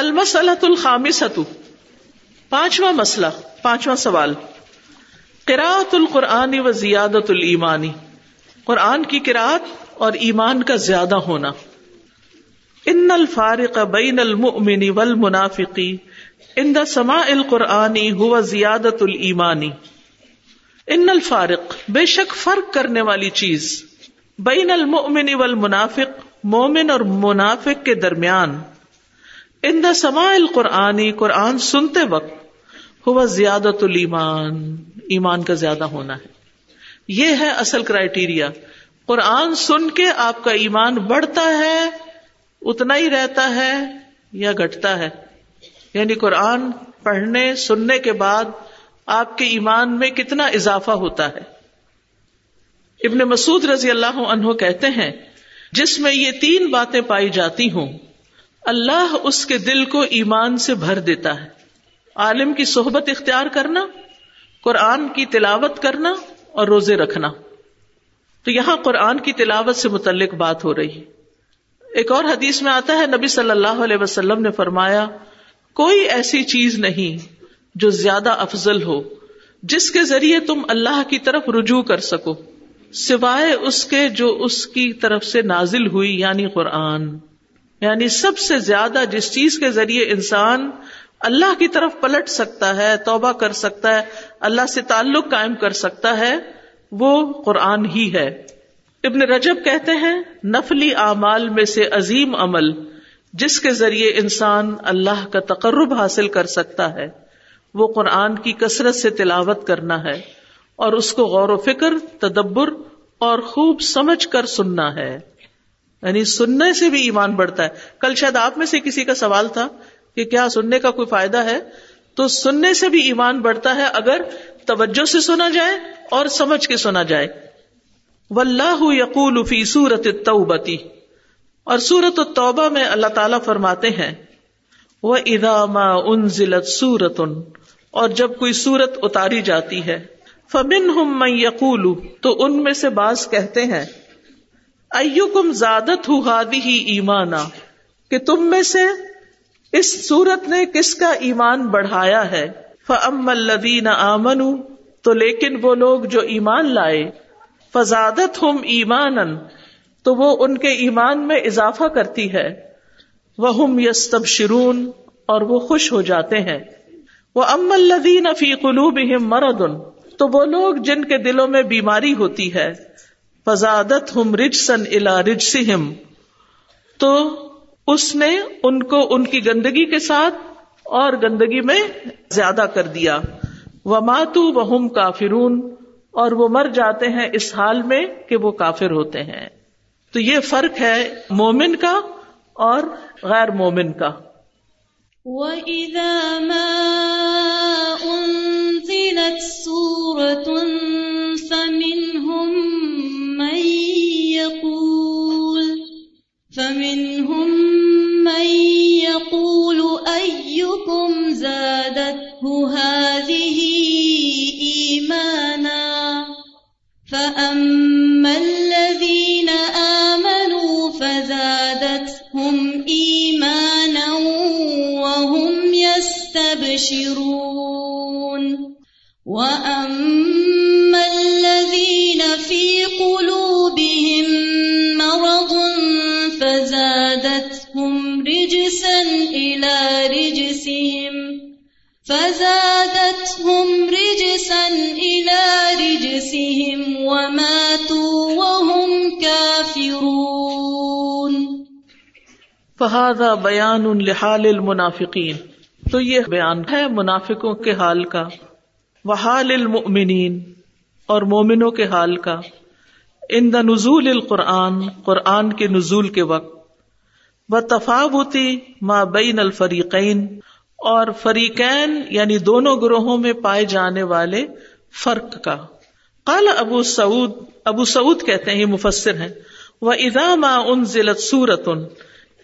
المسلۃ الخامسۃ پانچواں مسئلہ، پانچواں سوال. قراءت القرآن و زیادت المانی قرآن کی قرآت اور ایمان کا زیادہ ہونا. ان الفارق بین المؤمن والمنافقی ان دا سماع القرآنی ہوا زیادت المانی ان الفارق، بے شک فرق کرنے والی چیز. بین المؤمن والمنافق، مومن اور منافق کے درمیان. ان دا سما القرآنی قرآن سنتے وقت ہوا زیادت المان ایمان کا زیادہ ہونا ہے۔ یہ ہے اصل کرائٹیریا قرآن سن کے آپ کا ایمان بڑھتا ہے، اتنا ہی رہتا ہے یا گھٹتا ہے۔ یعنی قرآن پڑھنے، سننے کے بعد آپ کے ایمان میں کتنا اضافہ ہوتا ہے۔ ابن مسعود رضی اللہ عنہ کہتے ہیں، جس میں یہ تین باتیں پائی جاتی ہوں اللہ اس کے دل کو ایمان سے بھر دیتا ہے۔ عالم کی صحبت اختیار کرنا، قرآن کی تلاوت کرنا اور روزے رکھنا۔ تو یہاں قرآن کی تلاوت سے متعلق بات ہو رہی ایک اور حدیث میں آتا ہے، نبی صلی اللہ علیہ وسلم نے فرمایا، کوئی ایسی چیز نہیں جو زیادہ افضل ہو، جس کے ذریعے تم اللہ کی طرف رجوع کر سکو، سوائے اس کے جو اس کی طرف سے نازل ہوئی یعنی قرآن۔ یعنی سب سے زیادہ جس چیز کے ذریعے انسان اللہ کی طرف پلٹ سکتا ہے، توبہ کر سکتا ہے، اللہ سے تعلق قائم کر سکتا ہے، وہ قرآن ہی ہے۔ ابن رجب کہتے ہیں، نفلی اعمال میں سے عظیم عمل، جس کے ذریعے انسان اللہ کا تقرب حاصل کر سکتا ہے۔ وہ قرآن کی کثرت سے تلاوت کرنا ہے اور اس کو غور و فکر، تدبر اور خوب سمجھ کر سننا ہے۔ یعنی سننے سے بھی ایمان بڑھتا ہے۔ کل شاید آپ میں سے کسی کا سوال تھا کہ کیا سننے کا کوئی فائدہ ہے؟ تو سننے سے بھی ایمان بڑھتا ہے اگر توجہ سے سنا جائے اور سمجھ کے سنا جائے۔ واللہ یقول فی سورت التوبتی اور سورت التوبہ میں اللہ تعالی فرماتے ہیں وہ اداما ان ضلعت سورت اور جب کوئی سورت اتاری جاتی ہے فبن ہم میں یقول، تو ان میں سے بعض کہتے ہیں ایو کم زادت ہو ہادی ہی ایمانا، کہ تم میں سے اس سورت نے کس کا ایمان بڑھایا ہے؟ فم الدین آمن تو لیکن وہ لوگ جو ایمان لائے فزادت ہم ایمان تو وہ ان کے ایمان میں اضافہ کرتی ہے۔ وہ ہم یس تب شرون اور وہ خوش ہو جاتے ہیں۔ وہ ام الدین فی قلوب مردن تو وہ لوگ جن کے دلوں میں بیماری ہوتی ہے۔ فزادت ہم رج سن الا رج سم تو اس نے ان کو ان کی گندگی کے ساتھ اور گندگی میں زیادہ کر دیا۔ وہ ماتو وہ کافرون۔ اور وہ مر جاتے ہیں اس حال میں کہ وہ کافر ہوتے ہیں۔ تو یہ فرق ہے مومن کا اور غیر مومن کا۔ وَإِذَا مَا أُنزِلَتْ سُورَةٌ فَمِنْهُمْ مَنْ يَقُولُ، فَمِنْهُمْ مَنْ يَقُولُ، أَيُّكُمْ زَادَتْهُ هَذِهِ إِيمَانًا؟ فَأَمَّا الَّذِينَ آمَنُوا فَزَادَتْهُمْ إِيمَانًا وَهُمْ يَسْتَبْشِرُونَ. وَأَمَّا فہذا بیان لحال المنافقین تو یہ بیان ہے منافقوں کے حال کا۔ وحال المؤمنین اور مومنوں کے حال کا۔ ان دا نزول القرآن، قرآن کے نزول کے وقت۔ و تفاوتی ما بین الفریقین اور فریقین یعنی دونوں گروہوں میں پائے جانے والے فرق کا۔ قال ابو سعود ابو سعود کہتے ہیں، یہ مفسر ہیں۔ وہ ادا ما ان ضلعت سورت ان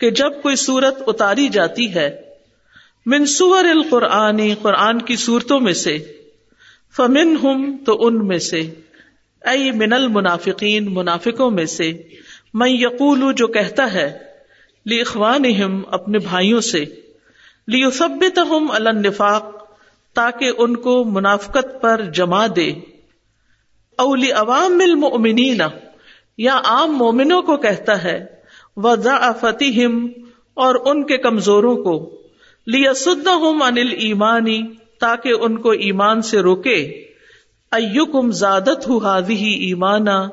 کہ جب کوئی سورت اتاری جاتی ہے منصور القرآنی قرآن کی صورتوں میں سے فمن ہم تو ان میں سے ائی من المنافقین، منافقوں میں سے میں یقول، جو کہتا ہے لی اخوان اپنے بھائیوں سے لیثبت ہم النفاق، تاکہ ان کو منافقت پر جما دے۔ اولی عوام المؤمنین، یا عام مومنوں کو کہتا ہے وضعفتہم اور ان کے کمزوروں کو لیسدہم عن الایمانی تاکہ ان کو ایمان سے روکے۔ ایکم زادت ہو ہی ایمانا،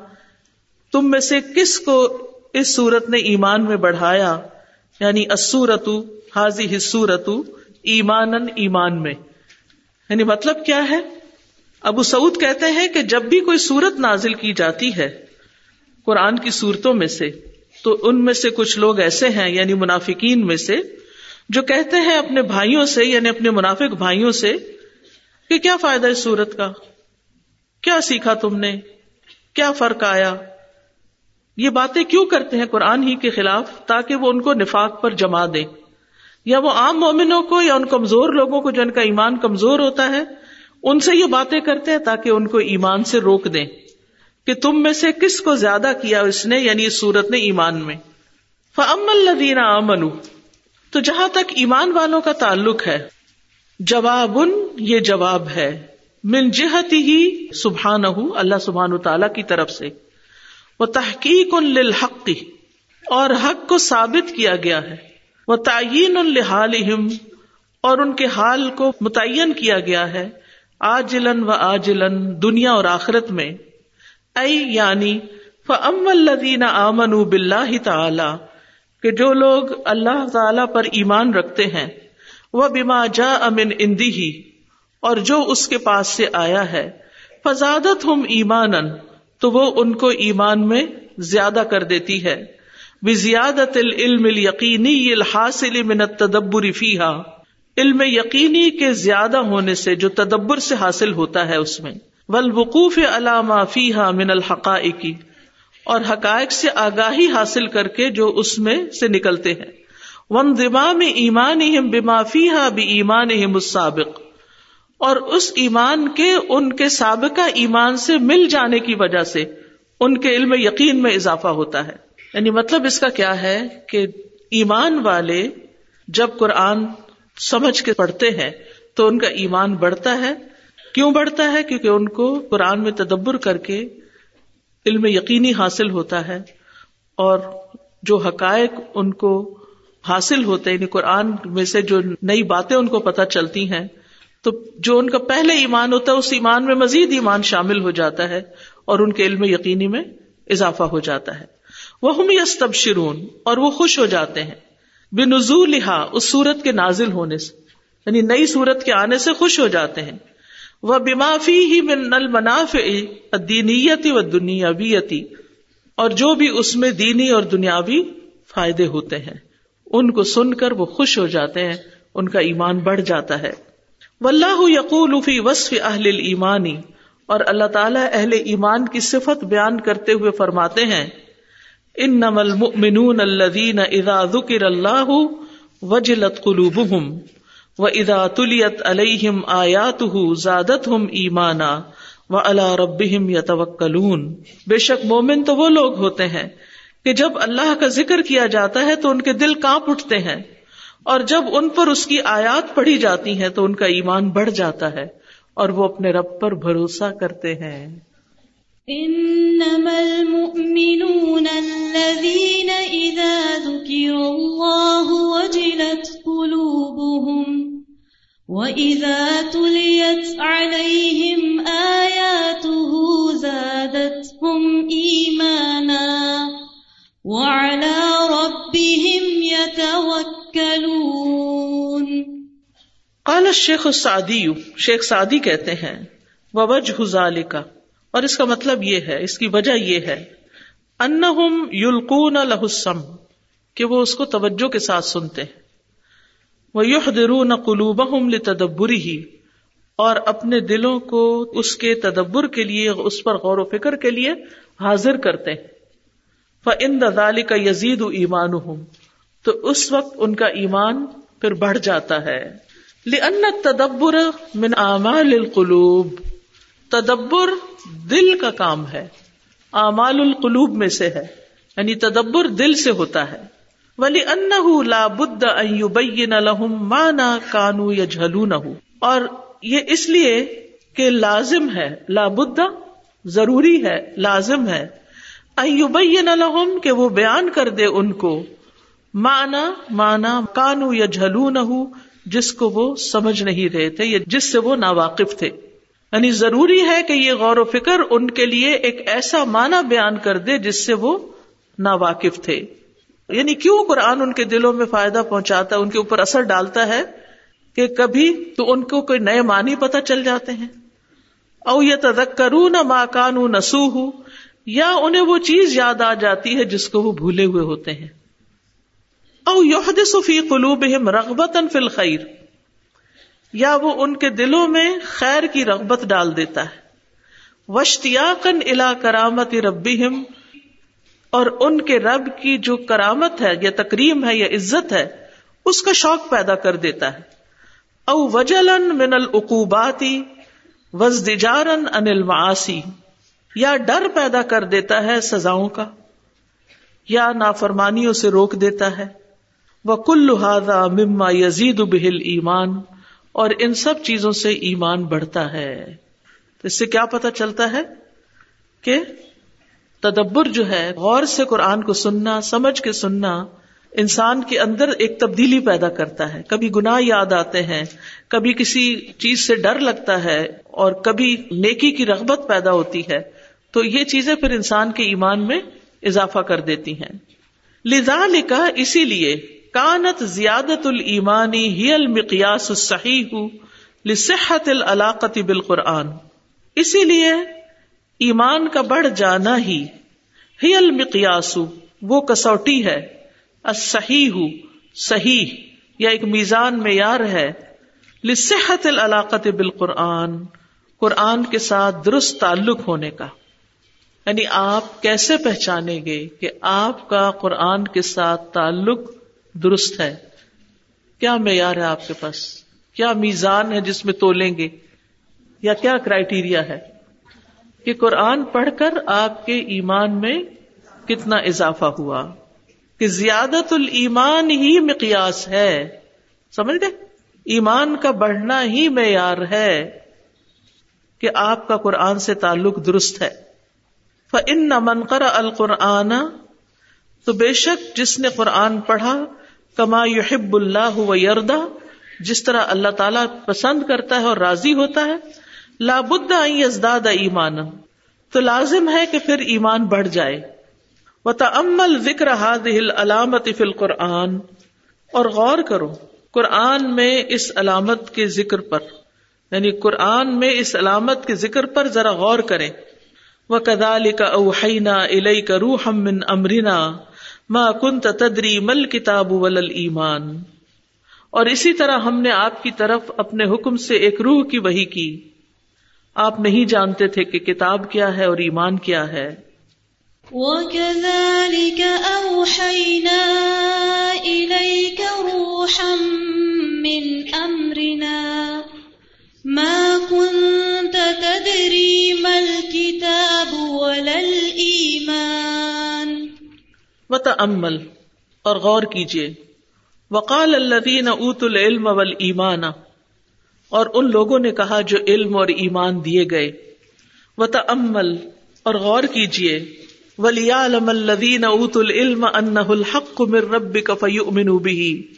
تم میں سے کس کو اس صورت نے ایمان میں بڑھایا؟ یعنی اسورت حاضی سورت ایمان ایمان میں۔ یعنی مطلب کیا ہے؟ ابو سعود کہتے ہیں کہ جب بھی کوئی سورت نازل کی جاتی ہے قرآن کی صورتوں میں سے تو ان میں سے کچھ لوگ ایسے ہیں یعنی منافقین میں سے، جو کہتے ہیں اپنے بھائیوں سے یعنی اپنے منافق بھائیوں سے، کہ کیا فائدہ اس سورت کا؟ کیا سیکھا تم نے؟ کیا فرق آیا؟ یہ باتیں کیوں کرتے ہیں قرآن ہی کے خلاف تاکہ وہ ان کو نفاق پر جما دے یا وہ عام مومنوں کو یا ان کمزور لوگوں کو جن کا ایمان کمزور ہوتا ہے، ان سے یہ باتیں کرتے ہیں تاکہ ان کو ایمان سے روک دیں؟ کہ تم میں سے کس کو زیادہ کیا اس نے یعنی اس صورت نے ایمان میں؟ فم الدین امن تو جہاں تک ایمان والوں کا تعلق ہے جواب یہ جواب ہے، من جہت ہی سبحان اللہ سبحان تعالی کی طرف سے وہ تحقیق ان للحق، اور حق کو ثابت کیا گیا ہے وہ تعین الحال اور ان کے حال کو متعین کیا گیا ہے آجلن و آجلن دنیا اور آخرت میں۔ اے یعنی فم الدین آمن بلّہ تعالی کہ جو لوگ اللہ تعالی پر ایمان رکھتے ہیں وہ بیما جا امن اندی ہی اور جو اس کے پاس سے آیا ہے فزادت ہم ایمان تو وہ ان کو ایمان میں زیادہ کر دیتی ہے زیادت العلم یقینی الحاصل من تدبر فیحا علم یقینی کے زیادہ ہونے سے جو تدبر سے حاصل ہوتا ہے اس میں۔ ولوقوف علامہ فیحا من الحقائقی اور حقائق سے آگاہی حاصل کر کے جو اس میں سے نکلتے ہیں۔ ون دمام ایمان بما فیحا بھی ایمان مسابق اور اس ایمان کے، ان کے سابقہ ایمان سے مل جانے کی وجہ سے ان کے علم یقین میں اضافہ ہوتا ہے۔ یعنی مطلب اس کا کیا ہے کہ ایمان والے جب قرآن سمجھ کے پڑھتے ہیں تو ان کا ایمان بڑھتا ہے کیوں بڑھتا ہے؟ کیونکہ ان کو قرآن میں تدبر کر کے علم یقینی حاصل ہوتا ہے اور جو حقائق ان کو حاصل ہوتے یعنی قرآن میں سے جو نئی باتیں ان کو پتہ چلتی ہیں، تو جو ان کا پہلے ایمان ہوتا ہے، اس ایمان میں مزید ایمان شامل ہو جاتا ہے اور ان کے علم یقینی میں اضافہ ہو جاتا ہے۔ وہ ہم یس شرون اور وہ خوش ہو جاتے ہیں۔ بے نزول اس سورت کے نازل ہونے سے یعنی نئی سورت کے آنے سے خوش ہو جاتے ہیں۔ وہ بیمافی ہی من نل مناف دینیتی و دنیاویتی اور جو بھی اس میں دینی اور دنیاوی فائدے ہوتے ہیں، ان کو سن کر وہ خوش ہو جاتے ہیں، ان کا ایمان بڑھ جاتا ہے۔ واللہ یقول فی وصف اہل ایمانی اور اللہ تعالیٰ اہل ایمان کی صفت بیان کرتے ہوئے فرماتے ہیں ان نمل المؤمنون الذین اذا ذکر اللہ وجلت قلوبهم و ادا تلیت علیہم آیات زادت ہم ایمانا و اللہ رب یتوکلون بے شک مومن تو وہ لوگ ہوتے ہیں کہ جب اللہ کا ذکر کیا جاتا ہے تو ان کے دل کانپ اٹھتے ہیں، اور جب ان پر اس کی آیات پڑھی جاتی ہیں تو ان کا ایمان بڑھ جاتا ہے اور وہ اپنے رب پر بھروسہ کرتے ہیں۔ انما المؤمنون الذين اذا ذكر الله وجلت قلوبهم واذا تليت عليهم اياته زادتهم ايمانا وعلى ربهم يتوكلون قال الشيخ السعدي، شیخ سعدی کہتے ہیں، ووجه ذلك۔ اور اس کا مطلب یہ ہے، اس کی وجہ یہ ہے ان یلقون لہسم کہ وہ اس کو توجہ کے ساتھ سنتے ہیں۔ وہ یو درون قلوب تدبری ہی اور اپنے دلوں کو اس کے تدبر کے لیے، اس پر غور و فکر کے لیے حاضر کرتے ہیں۔ فن دالی کا یزید و ایمان ہوں تو اس وقت ان کا ایمان پھر بڑھ جاتا ہے۔ لن تدبر من اعمال القلوب۔ تدبر دل کا کام ہے۔ اعمال القلوب میں سے ہے۔ یعنی تدبر دل سے ہوتا ہے۔ ولی ان لا بد ان لهم مانا کانو یا جھلو نہ اور یہ اس لیے کہ لازم ہے لابد ضروری ہے، لازم ہے۔ ایبین لهم کہ وہ بیان کر دے ان کو مانا مانا کانو یا جھلو نہ جس کو وہ سمجھ نہیں رہے تھے، یا جس سے وہ ناواقف تھے۔ یعنی ضروری ہے کہ یہ غور و فکر ان کے لیے ایک ایسا معنی بیان کر دے جس سے وہ ناواقف تھے۔ یعنی کیوں قرآن ان کے دلوں میں فائدہ پہنچاتا ہے؟ ان کے اوپر اثر ڈالتا ہے کہ کبھی تو ان کو کوئی نئے معنی پتہ چل جاتے ہیں۔ او یہ تدک کروں نہ ماں کانو نسو ہوں یا انہیں وہ چیز یاد آ جاتی ہے جس کو وہ بھولے ہوئے ہوتے ہیں۔ او یوحد صفی قلوب رغبت فی الخیر، یا وہ ان کے دلوں میں خیر کی رغبت ڈال دیتا ہے۔ وشتیاقن الا کرامت ربی اور ان کے رب کی جو کرامت ہے، یا تکریم ہے، یا عزت ہے، اس کا شوق پیدا کر دیتا ہے۔ او وجلن من العقوباتی وزدجارن ان المعاصی، یا ڈر پیدا کر دیتا ہے سزاؤں کا، یا نافرمانیوں سے روک دیتا ہے۔ وہ کل مما یزید بہل ایمان اور ان سب چیزوں سے ایمان بڑھتا ہے۔ تو اس سے کیا پتا چلتا ہے کہ تدبر جو ہے، غور سے قرآن کو سننا، سمجھ کے سننا، انسان کے اندر ایک تبدیلی پیدا کرتا ہے۔ کبھی گناہ یاد آتے ہیں، کبھی کسی چیز سے ڈر لگتا ہے اور کبھی نیکی کی رغبت پیدا ہوتی ہے۔ تو یہ چیزیں پھر انسان کے ایمان میں اضافہ کر دیتی ہیں۔ لذا لکھا اسی لیے کانت زیادت المانی ہی المقیاس صحیح لصحت العلاقتی بالقرآن۔ اسی لیے ایمان کا بڑھ جانا ہی۔ ہی المقیاس۔ وہ کسوٹی ہے۔ صحیح صحیح، یا ایک میزان معیار ہے۔ لصحت العلاقت بالقرآن۔ قرآن کے ساتھ درست تعلق ہونے کا۔ یعنی آپ کیسے پہچانیں گے کہ آپ کا قرآن کے ساتھ تعلق درست ہے؟ کیا معیار ہے آپ کے پاس؟ کیا میزان ہے جس میں تولیں گے؟ یا کیا کرائٹیریا ہے؟ کہ قرآن پڑھ کر آپ کے ایمان میں کتنا اضافہ ہوا کہ زیادت المان ہی مقیاس ہے۔ سمجھ گئے؟ ایمان کا بڑھنا ہی معیار ہے کہ آپ کا قرآن سے تعلق درست ہے۔ ان نہ منقر القرآن تو بے شک جس نے قرآن پڑھا، کما یحب اللہ و یردا جس طرح اللہ تعالی پسند کرتا ہے اور راضی ہوتا ہے لابد ازداد ایمان تو لازم ہے کہ پھر ایمان بڑھ جائے۔ و تمل ذکر ہل علامت فل قرآن اور غور کرو، قرآن میں اس علامت کے ذکر پر یعنی قرآن میں اس علامت کے ذکر پر ذرا غور کریں۔ وہ کدال کا اوہینا الئی کا روح من امرینا ماں کن تدری مل کتاب ول ایمان اور اسی طرح ہم نے آپ کی طرف اپنے حکم سے ایک روح کی وہی کی۔ آپ نہیں جانتے تھے کہ کتاب کیا ہے اور ایمان کیا ہے۔ وَكَذَلِكَ أَوْحَيْنَا إِلَيْكَ رُوحًا مِّنْ أَمْرِنَا مَا كُنْتَ تَدْرِي مَا الْكِتَابُ وَلَا الْإِيمَانُ وَتَأَمَّلْ اور غور کیجیے۔ وقال الذين اوتوا العلم والایمان اور ان لوگوں نے کہا جو علم اور ایمان دیے گئے وہ تمل اور غور کیجیے ولی علم الدین ات العلم ان الحق مر رب کفی بھی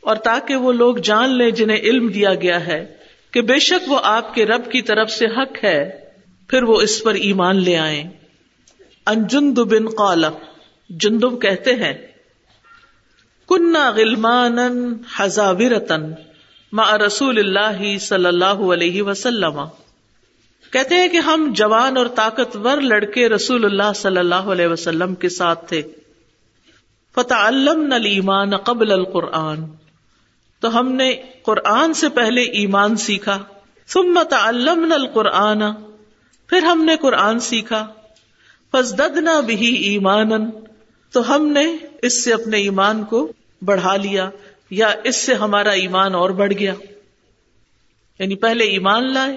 اور تاکہ وہ لوگ جان لیں جنہیں علم دیا گیا ہے کہ بے شک وہ آپ کے رب کی طرف سے حق ہے، پھر وہ اس پر ایمان لے آئے ان جند بن قال، جندب کہتے ہیں کنہ غلمان ہزاورتن رسول اللہ صلی اللہ علیہ وسلم۔ کہتے ہیں کہ ہم جوان اور طاقتور لڑکے رسول اللہ صلی اللہ علیہ وسلم کے ساتھ تھے۔ فتح علم ایمان قبل القرآن۔ تو ہم نے قرآن سے پہلے ایمان سیکھا۔ ثم تعلمنا القرآن۔ پھر ہم نے قرآن سیکھا۔ فزددنا بھی ایمان تو ہم نے اس سے اپنے ایمان کو بڑھا لیا۔ یا اس سے ہمارا ایمان اور بڑھ گیا؟ یعنی پہلے ایمان لائے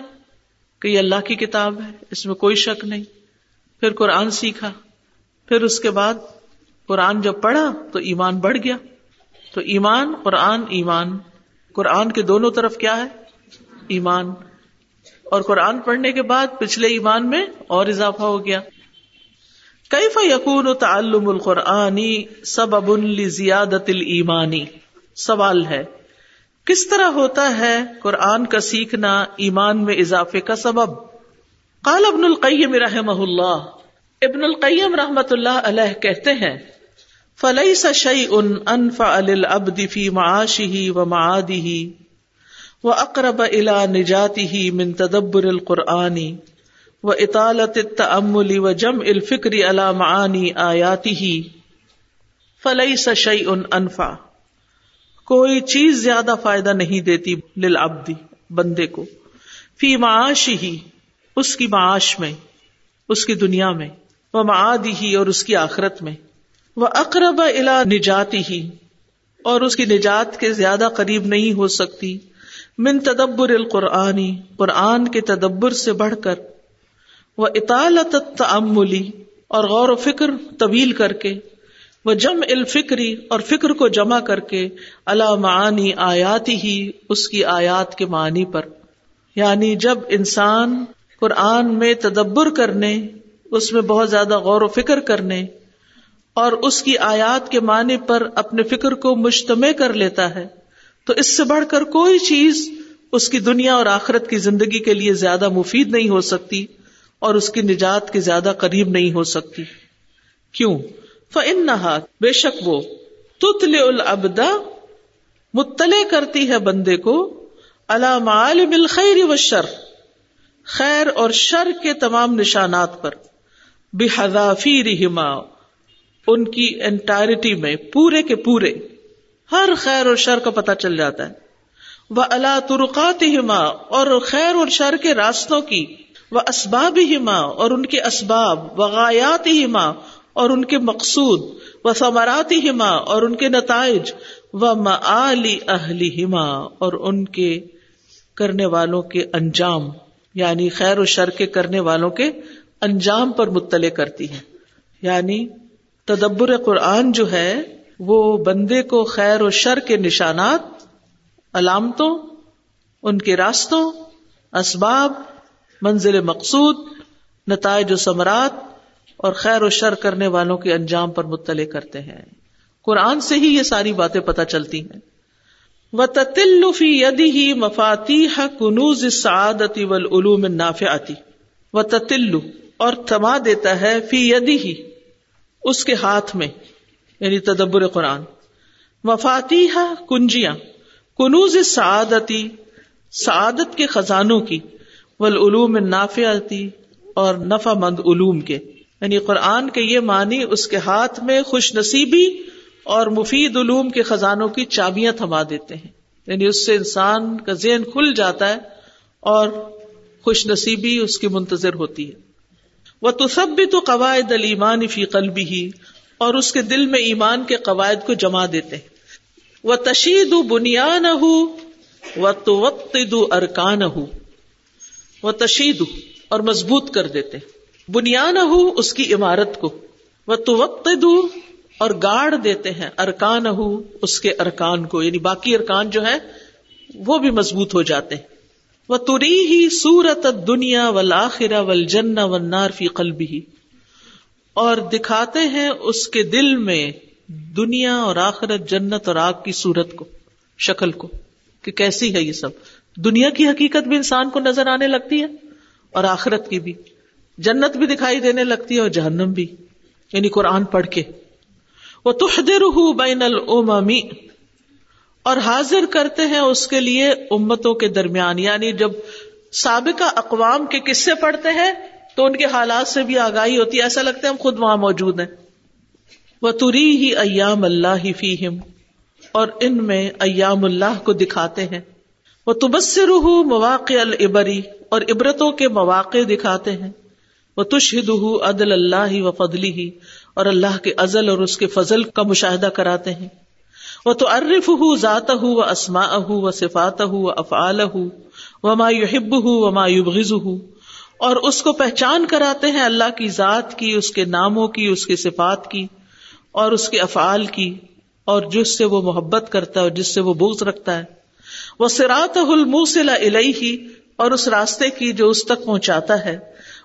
کہ یہ اللہ کی کتاب ہے، اس میں کوئی شک نہیں، پھر قرآن سیکھا، پھر اس کے بعد قرآن جب پڑھا تو ایمان بڑھ گیا۔ تو ایمان، قرآن ایمان۔ قرآن کے دونوں طرف کیا ہے؟ ایمان۔ اور قرآن پڑھنے کے بعد پچھلے ایمان میں اور اضافہ ہو گیا۔ کیف یقون تعلم القرآنی سب اب زیادت سوال ہے، کس طرح ہوتا ہے قرآن کا سیکھنا ایمان میں اضافے کا سبب؟ قال ابن القیم رحم اللہ۔ ابن القیم رحمت اللہ علیہ کہتے ہیں فلئی سشئی ان انفا العبد فی معاشی و معادی و اقرب الا نجاتی ہی من تدبر القرآنی و اطالت تملی و جم الفکری علا معانی آیاتی ہی فلئی سشئی ان انفا کوئی چیز زیادہ فائدہ نہیں دیتی للعبدی، بندے کو۔ فی معاش ہی اس کی معاش میں، اس کی دنیا میں وہ معادی ہی اور اس کی آخرت میں۔ وہ اقرب الا نجاتی ہی اور اس کی نجات کے زیادہ قریب نہیں ہو سکتی۔ من تدبر القرآنی قرآن کے تدبر سے بڑھ کر۔ وہ اطالت تعملی اور غور و فکر طویل کر کے۔ وہ جم الفکری اور فکر کو جمع کر کے اللہ معانی آیات ہی اس کی آیات کے معنی پر۔ یعنی جب انسان قرآن میں تدبر کرنے، اس میں بہت زیادہ غور و فکر کرنے اور اس کی آیات کے معنی پر اپنے فکر کو مجتمع کر لیتا ہے، تو اس سے بڑھ کر کوئی چیز اس کی دنیا اور آخرت کی زندگی کے لیے زیادہ مفید نہیں ہو سکتی اور اس کی نجات کے زیادہ قریب نہیں ہو سکتی۔ کیوں؟ فن نہ بے شک وہ تتل العبدا مطلع کرتی ہے بندے کو علام الخیر و شر خیر اور شر کے تمام نشانات پر بحذافی رحما ان کی انٹائرٹی میں، پورے کے پورے، ہر خیر اور شر کا پتہ چل جاتا ہے۔ وہ اللہ ترقات ہما اور خیر اور شر کے راستوں کی وہ اسباب ہما اور ان کے اسباب وغایات ہما اور ان کے مقصود، و ثمراتی ہما اور ان کے نتائج، و معلی اہلی ہما اور ان کے کرنے والوں کے انجام یعنی خیر و شر کے کرنے والوں کے انجام پر مطلع کرتی ہے یعنی تدبر قرآن جو ہے، وہ بندے کو خیر و شر کے نشانات، علامتوں، ان کے راستوں، اسباب، منزل مقصود، نتائج و ثمرات اور خیر و شر کرنے والوں کے انجام پر مطلع کرتے ہیں۔ قرآن سے ہی یہ ساری باتیں پتہ چلتی ہیں۔ و تتل فی یدی ہی مفاتی کنوز سعادتی ولعلوم ناف آتی و تتلو اور تھما دیتا ہے فی یدی ہی اس کے ہاتھ میں یعنی تدبر قرآن۔ مفاتی کنجیاں، کنوز سعادتی، سعادت کے خزانوں کی ولعلوم نافعتی اور نفع مند علوم کے۔ یعنی قرآن کے یہ معنی اس کے ہاتھ میں خوش نصیبی اور مفید علوم کے خزانوں کی چابیاں تھما دیتے ہیں۔ یعنی اس سے انسان کا ذہن کھل جاتا ہے اور خوش نصیبی اس کی منتظر ہوتی ہے۔ وہ تو سب بھی تو قواعد المان فی قلبی ہی اور اس کے دل میں ایمان کے قواعد کو جما دیتے ہیں۔ وہ تشید بنیاد ہو وہ تو وقت ارکان ہو وہ تشید اور مضبوط کر دیتے بنیاد ہو اس کی عمارت کو۔ وہ تو وقت اور گاڑ دیتے ہیں۔ ارکان ہو اس کے ارکان کو۔ یعنی باقی ارکان جو ہے وہ بھی مضبوط ہو جاتے ہیں۔ وہ تری ہی سورت دنیا ولاخرا ول جن و نار فی قلبی اور دکھاتے ہیں اس کے دل میں دنیا اور آخرت، جنت اور آگ کی صورت کو، شکل کو۔ کہ کیسی ہے یہ سب۔ دنیا کی حقیقت بھی انسان کو نظر آنے لگتی ہے اور آخرت کی بھی۔ جنت بھی دکھائی دینے لگتی ہے اور جہنم بھی یعنی قرآن پڑھ کے۔ وہ تحدر بین المی اور حاضر کرتے ہیں اس کے لیے امتوں کے درمیان۔ یعنی جب سابقہ اقوام کے قصے پڑھتے ہیں، تو ان کے حالات سے بھی آگاہی ہوتی ہے۔ ایسا لگتا ہے ہم خود وہاں موجود ہیں۔ وہ تری ہی ایام اللہ ہی فیم اور ان میں ایام اللہ کو دکھاتے ہیں۔ وہ تبصر مواقع العبری اور عبرتوں کے مواقع دکھاتے ہیں۔ وہ تشہد عدل اللہ و فضلی ہی اور اللہ کے ازل اور اس کے فضل کا مشاہدہ کراتے ہیں۔ وہ تو ارف ہُو ذات ہُو و اسما ہُو و صفات ہُو و افعال ہُو و مایوحب ہُو و مایوبغز ہُو اور اس کو پہچان کراتے ہیں اللہ کی ذات کی، اس کے ناموں کی، اس کے صفات کی، اور اس کے افعال کی، اور جس سے وہ محبت کرتا ہے اور جس سے وہ بوز رکھتا ہے۔ وہ سرات الموسلا الہی اور اس راستے کی جو اس تک پہنچاتا ہے۔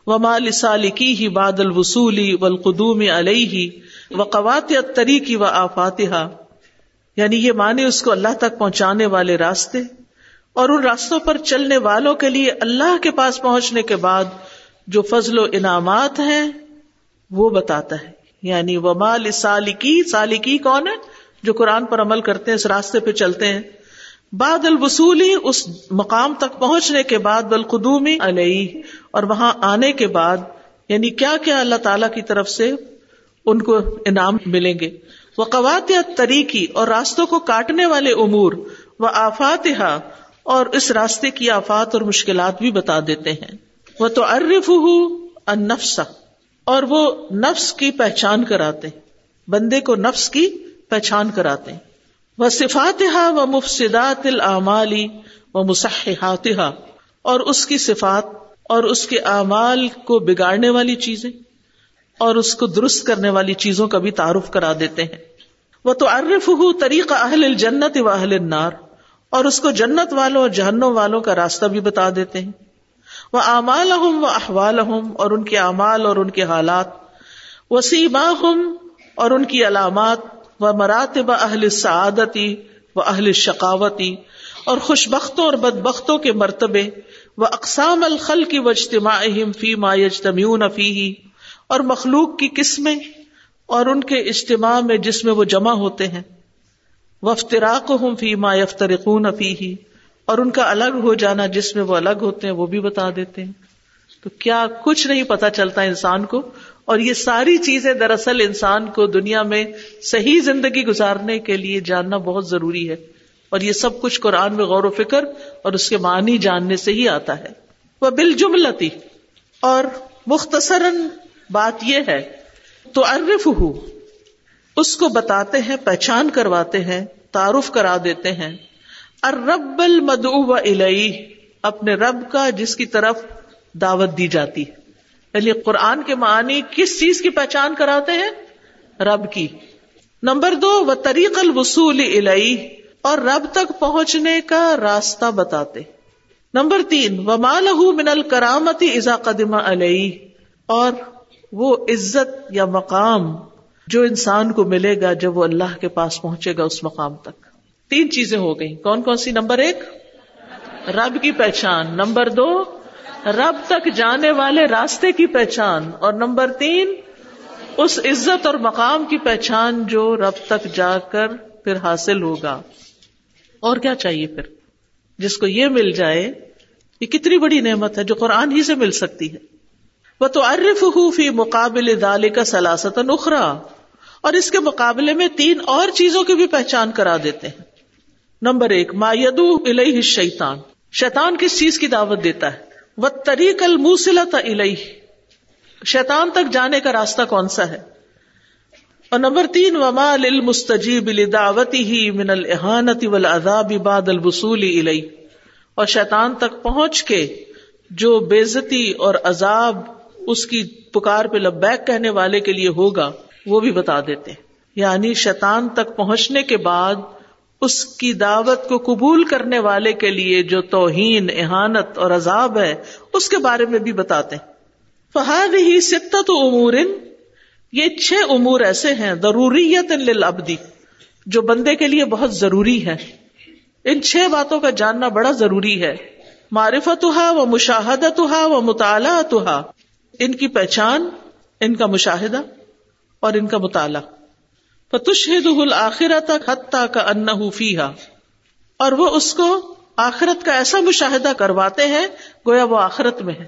وہ مال سالکی ہی بادل وسولی ولقدوم علیہ و قوات طریقی و آفاتحا یعنی یہ مانے اس کو اللہ تک پہنچانے والے راستے اور ان راستوں پر چلنے والوں کے لیے اللہ کے پاس پہنچنے کے بعد جو فضل و انعامات ہیں، وہ بتاتا ہے۔ یعنی وہ مال سالکی سالکی کون ہے؟ جو قرآن پر عمل کرتے ہیں، اس راستے پہ چلتے ہیں۔ بعد الوصولی اس مقام تک پہنچنے کے بعد بالقدومی علیہ، اور وہاں آنے کے بعد یعنی کیا کیا اللہ تعالی کی طرف سے ان کو انعام ملیں گے؟ وہ قوات طریقی اور راستوں کو کاٹنے والے امور وہ آفات اور اس راستے کی آفات اور مشکلات بھی بتا دیتے ہیں۔ وہ تو ارف نفس اور وہ نفس کی پہچان کراتے بندے کو نفس کی پہچان کراتے وہ صفات و مفصدات العمالی و مسححات اور اس کی صفات اور اس کے اعمال کو بگاڑنے والی چیزیں اور اس کو درست کرنے والی چیزوں کا بھی تعارف کرا دیتے ہیں۔ وہ تو عرف ہو طریقہ اہل الجنت و اہل النار، اور اس کو جنت والوں اور جہنم والوں کا راستہ بھی بتا دیتے ہیں۔ وہ اعمال ہوں وہ احوال ہوں اور ان کے اعمال اور ان کے حالات۔ وہ سیما ہوں اور ان کی علامات۔ و مراتب اہل سعادتی و اہل شقاوتی اور خوش بختوں اور بد بختوں کے مرتبے وہ اقسام الخل کی وجتما فی ما یجتمیون فی اور مخلوق کی قسمیں اور ان کے اجتماع میں جس میں وہ جمع ہوتے ہیں وفتراک ہوں فی ما یفترقون فی اور ان کا الگ ہو جانا جس میں وہ الگ ہوتے ہیں وہ بھی بتا دیتے ہیں۔ تو کیا کچھ نہیں پتا چلتا انسان کو اور یہ ساری چیزیں دراصل انسان کو دنیا میں صحیح زندگی گزارنے کے لیے جاننا بہت ضروری ہے اور یہ سب کچھ قرآن میں غور و فکر اور اس کے معنی جاننے سے ہی آتا ہے۔ وہ بال جملتی اور مختصراً بات یہ ہے تو ارف ہو اس کو بتاتے ہیں، پہچان کرواتے ہیں، تعارف کرا دیتے ہیں۔ ارب المدعو و اپنے رب کا جس کی طرف دعوت دی جاتی ہے۔ یعنی قرآن کے معنی کس چیز کی پہچان کراتے ہیں؟ رب کی۔ نمبر دو و طریق الوصول الہی اور رب تک پہنچنے کا راستہ بتاتے۔ نمبر تین و مال من الکرامتی ازا قدم علیہ اور وہ عزت یا مقام جو انسان کو ملے گا جب وہ اللہ کے پاس پہنچے گا اس مقام تک۔ تین چیزیں ہو گئی کون کون سی؟ نمبر ایک، رب کی پہچان۔ نمبر دو رب تک جانے والے راستے کی پہچان اور نمبر تین، اس عزت اور مقام کی پہچان جو رب تک جا کر پھر حاصل ہوگا۔ اور کیا چاہیے پھر؟ جس کو یہ مل جائے، یہ کتنی بڑی نعمت ہے جو قرآن ہی سے مل سکتی ہے۔ وہ تو ارف فی مقابل دال کا سلاست نخرا اور اس کے مقابلے میں تین اور چیزوں کی بھی پہچان کرا دیتے ہیں۔ نمبر ایک، ما یدو الہ شیتان شیتان کس چیز کی دعوت دیتا ہے؟ طریق الموسلت الہ شیتان تک جانے کا راستہ کون سا ہے؟ اور نمبر تین، وما للمستجیب لدعوتی ہی من الحانت والعذاب بعد الوصول الہ اور شیطان تک پہنچ کے جو بےزتی اور عذاب اس کی پکار پہ لبیک کہنے والے کے لیے ہوگا، وہ بھی بتا دیتے یعنی شیطان تک پہنچنے کے بعد اس کی دعوت کو قبول کرنے والے کے لیے جو توہین، احانت اور عذاب ہے، اس کے بارے میں بھی بتاتے فہاد ہی ستت امور یہ چھ امور ایسے ہیں ضروریت للعبدی، جو بندے کے لیے بہت ضروری ہے ان چھ باتوں کا جاننا بڑا ضروری ہے۔ معرفت و مشاہدت و مطالعہ ان کی پہچان، ان کا مشاہدہ اور ان کا مطالعہ۔ فتشہد الآخرت حتیٰ کا انہ فیہا۔ اور وہ اس کو آخرت کا ایسا مشاہدہ کرواتے ہیں، گویا وہ آخرت میں ہے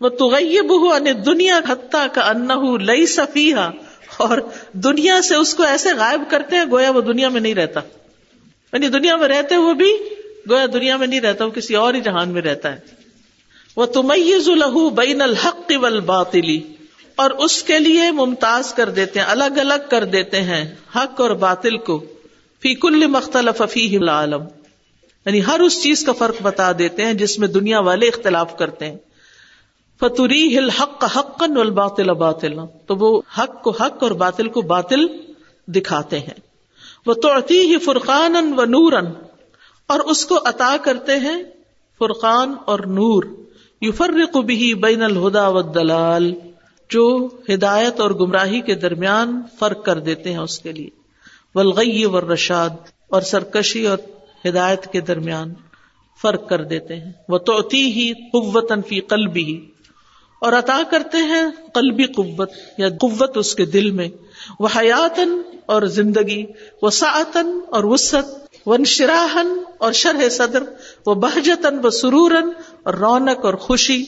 وہ تغیب ان دنیا حتیٰ کا انہ لئی سفیہ اور دنیا سے اس کو ایسے غائب کرتے ہیں، گویا وہ دنیا میں نہیں رہتا۔ یعنی دنیا میں رہتے ہوئے بھی، گویا دنیا میں نہیں رہتا، وہ کسی اور ہی جہان میں رہتا ہے۔ وہ تمیز الح بین الحق والباطلی اور اس کے لیے ممتاز کر دیتے ہیں، الگ الگ کر دیتے ہیں، حق اور باطل کو۔ فی کل مختلف العالم۔ یعنی ہر اس چیز کا فرق بتا دیتے ہیں جس میں دنیا والے اختلاف کرتے ہیں۔ فتوری ہل حق حق باطل باطل تو وہ حق کو حق اور باطل کو باطل دکھاتے ہیں۔ وہ توڑتی ہی فرقان و نورن اور اس کو عطا کرتے ہیں فرقان اور نور۔ یو فرق بھی بین الہدا و دلال جو ہدایت اور گمراہی کے درمیان فرق کر دیتے ہیں اس کے لیے۔ ولغی و رشاد اور سرکشی اور ہدایت کے درمیان فرق کر دیتے ہیں۔ وہ توتی ہی قوت فی قلبی ہی اور عطا کرتے ہیں قلبی قوت، یا قوت اس کے دل میں۔ وہ حیاتن اور زندگی وہ ساطن اور وسط و شراہن اور شرح صدر وہ بہجتن و سرورن اور رونق اور خوشی۔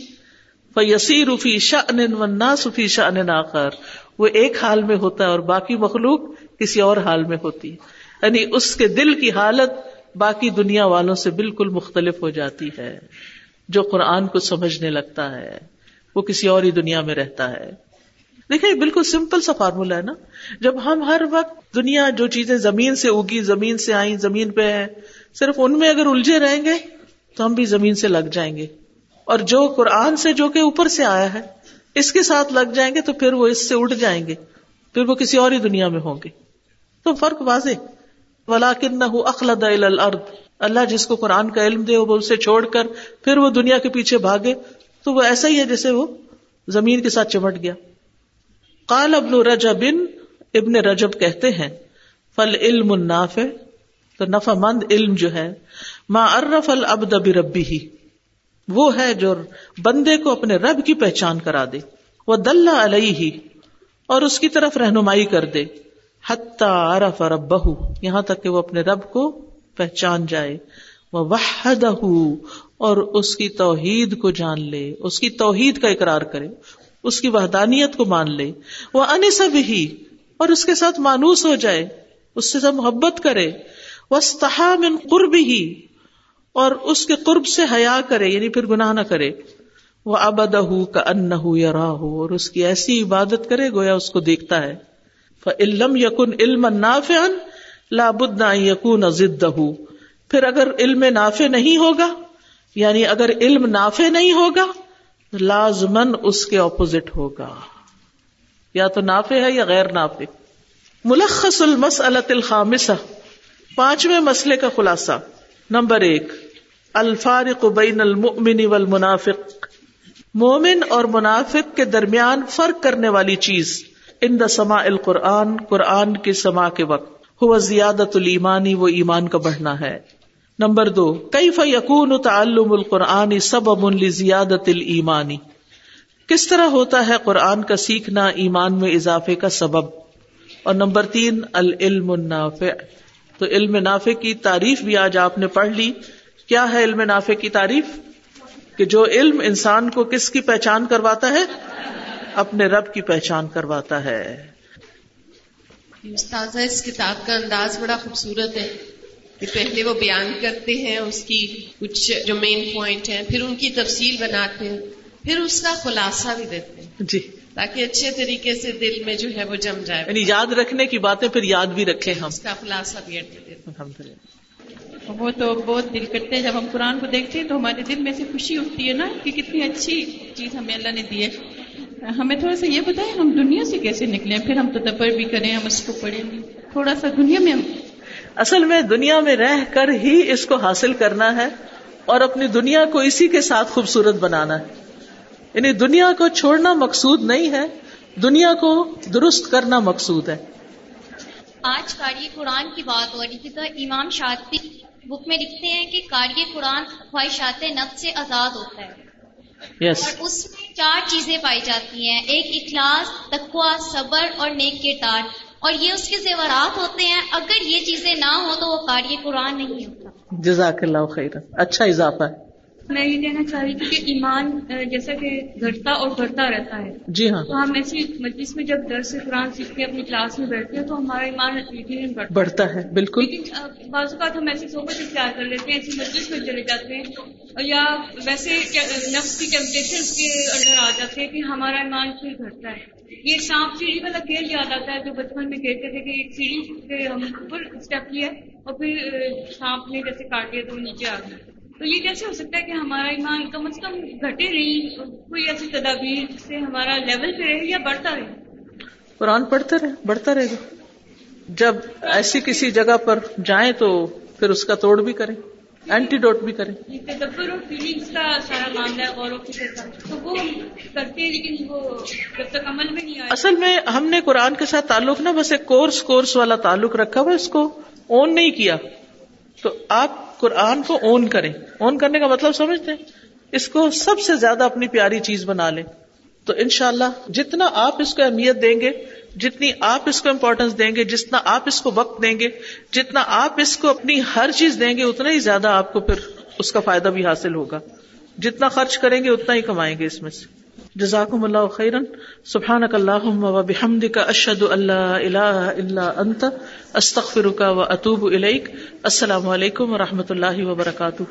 و یسیر فی شن و نا صفی آخر۔ وہ ایک حال میں ہوتا ہے اور باقی مخلوق کسی اور حال میں ہوتی ہے۔ یعنی اس کے دل کی حالت باقی دنیا والوں سے بالکل مختلف ہو جاتی ہے۔ جو قرآن کو سمجھنے لگتا ہے، وہ کسی اور ہی دنیا میں رہتا ہے۔ دیکھیں، بالکل سمپل سا فارمولا ہے نا۔ جب ہم ہر وقت دنیا جو چیزیں زمین سے اگی، زمین سے آئی زمین پہ ہے صرف ان میں اگر الجھے رہیں گے تو ہم بھی زمین سے لگ جائیں گے۔ اور جو قرآن سے جو کہ اوپر سے آیا ہے، اس کے ساتھ لگ جائیں گے تو پھر وہ اس سے اٹھ جائیں گے، پھر وہ کسی اور ہی دنیا میں ہوں گے۔ تو فرق واضح۔ ولا کن اخلد الارض اللہ جس کو قرآن کا علم دے، وہ اسے چھوڑ کر پھر وہ دنیا کے پیچھے بھاگے۔ تو وہ ایسا ہی ہے جیسے وہ زمین کے ساتھ چمٹ گیا۔ قال ابن رجب ابن رجب کہتے ہیں فل علم النافع۔ تو نفع مند علم جو ہے، ما عرف العبد بربی ہی وہ ہے جو بندے کو اپنے رب کی پہچان کرا دے۔ وہ دلہ علیہ ہی اور اس کی طرف رہنمائی کر دے۔ حتی عرف ربہ یہاں تک کہ وہ اپنے رب کو پہچان جائے۔ وہ وحدہ اور اس کی توحید کو جان لے، اس کی توحید کا اقرار کرے، اس کی وحدانیت کو مان لے۔ وہ انسب ہی اور اس کے ساتھ مانوس ہو جائے، اس سے سب محبت کرے۔ وہ من قرب ہی اور اس کے قرب سے حیا کرے یعنی پھر گناہ نہ کرے۔ وہ ابد کا ان یا راہ اور اس کی ایسی عبادت کرے گویا اس کو دیکھتا ہے۔ علم یقن علم نافع لابد یقون ضد پھر اگر علم نافع نہیں ہوگا یعنی اگر علم نافع نہیں ہوگا لازمن اس کے اپوزٹ ہوگا۔ یا تو نافع ہے یا غیر نافع۔ ملخص المس الخامسہ پانچویں مسئلے کا خلاصہ۔ نمبر ایک، الفارق بین المؤمن والمنافق۔ مومن اور منافق کے درمیان فرق کرنے والی چیز۔ ان دا سما القرآن، قرآن کے سما کے وقت۔ ہوا زیادت المانی وہ ایمان کا بڑھنا ہے۔ نمبر دو کئی فیقون تعلم القرآن سب امن زیادت المانی کس طرح ہوتا ہے قرآن کا سیکھنا ایمان میں اضافے کا سبب؟ اور نمبر تین، العلم النافع۔ تو علم نافع کی تعریف بھی آج آپ نے پڑھ لی۔ کیا ہے علم نافع کی تعریف؟ کہ جو علم انسان کو کس کی پہچان کرواتا ہے؟ اپنے رب کی پہچان کرواتا ہے۔ اس کتاب کا انداز بڑا خوبصورت ہے۔ کہ پہلے وہ بیان کرتے ہیں اس کی کچھ جو مین پوائنٹ ہیں پھر ان کی تفصیل بناتے ہیں پھر اس کا خلاصہ بھی دیتے ہیں۔ جی۔ تاکہ اچھے طریقے سے دل میں جو ہے وہ جم جائے۔ یعنی یاد رکھنے کی باتیں پھر یاد بھی رکھے ہم۔ اس کا خلاصہ بھی الحمد للہ وہ تو بہت دل کرتے ہیں۔ جب ہم قرآن کو دیکھتے ہیں تو ہمارے دل میں سے خوشی اٹھتی ہے نا کہ کتنی اچھی چیز ہمیں اللہ نے دی ہے۔ ہمیں تھوڑا سا یہ بتائیں ہم دنیا سے کیسے نکلے پھر ہم تو دبر بھی کریں ہم اس کو پڑھیں۔ گے تھوڑا سا دنیا میں ہم اصل میں دنیا میں رہ کر ہی اس کو حاصل کرنا ہے اور اپنی دنیا کو اسی کے ساتھ خوبصورت بنانا ہے۔ یعنی دنیا کو چھوڑنا مقصود نہیں ہے دنیا کو درست کرنا مقصود ہے۔ آج کاری قرآن کی بات ہو رہی تھی تو امام شاطی بک میں لکھتے ہیں کہ کاری قرآن خواہشات نفس سے آزاد ہوتا ہے۔ Yes. اور اس میں چار چیزیں پائی جاتی ہیں ایک اخلاص تقوا صبر اور نیک کے تار اور یہ اس کے زیورات ہوتے ہیں اگر یہ چیزیں نہ ہو تو وہ کاری قرآن نہیں ہوتا۔ جزاک اللہ خیر اچھا اضافہ ہے۔ میں یہ کہنا چاہ رہی تھی کہ ایمان جیسا کہ گھٹتا اور بڑھتا رہتا ہے جی ہاں۔ تو ہم ایسی مجلس میں جب درس قرآن سیکھ کے اپنی کلاس میں بیٹھتے ہیں تو ہمارا ایمان یقیناً بڑھتا, بڑھتا ہے بالکل۔ لیکن بعض اوقات ہم ایسی صحبت اختیار کر لیتے ہیں ایسی مجلس میں چلے جاتے ہیں یا ویسے نفس کی ٹیمپٹیشن کے اندر آ جاتے ہیں کہ ہمارا ایمان پھر گھٹتا ہے۔ یہ سانپ سیڑھی والا کھیل یاد آتا ہے جو بچپن میں کھیلتے تھے کہ ایک سیڑھی پہ ہم اوپر اسٹیپ لیا اور پھر سانپ نے جیسے کاٹ دیا تو نیچے آ گیا۔ تو یہ کیسے ہو سکتا ہے کہ ہمارا ایمان کم از کم گھٹے نہیں کوئی ایسی تدابیر سے ہمارا لیول پہ رہے یا بڑھتا رہے؟ قرآن پڑھتا رہے بڑھتا رہے گا۔ جب ایسی کسی جگہ پر جائیں تو پھر اس کا توڑ بھی کریں اینٹی ڈوٹ بھی کریں۔ تدبر اور فیلنگس کا سارا معاملہ ہے غور و فکر کا۔ تو وہ کرتے ہیں لیکن وہ جب تک عمل میں نہیں آئے۔ اصل میں ہم نے قرآن کے ساتھ تعلق نا بس ایک کورس کورس والا تعلق رکھا ہوا اس کو اون نہیں کیا۔ تو آپ قرآن کو اون کریں۔ اون کرنے کا مطلب سمجھتے ہیں؟ اس کو سب سے زیادہ اپنی پیاری چیز بنا لیں۔ تو انشاءاللہ جتنا آپ اس کو اہمیت دیں گے، جتنی آپ اس کو امپورٹینس دیں گے، جتنا آپ اس کو وقت دیں گے، جتنا آپ اس کو اپنی ہر چیز دیں گے، اتنا ہی زیادہ آپ کو پھر اس کا فائدہ بھی حاصل ہوگا۔ جتنا خرچ کریں گے، اتنا ہی کمائیں گے اس میں سے۔ جزاکم اللہ خیرن. سبحانک اللہ و بحمد کا اشد اللہ اللہ الا انت. استغفرک و و اطوب السلام علیکم و رحمۃ اللہ وبرکاتہ.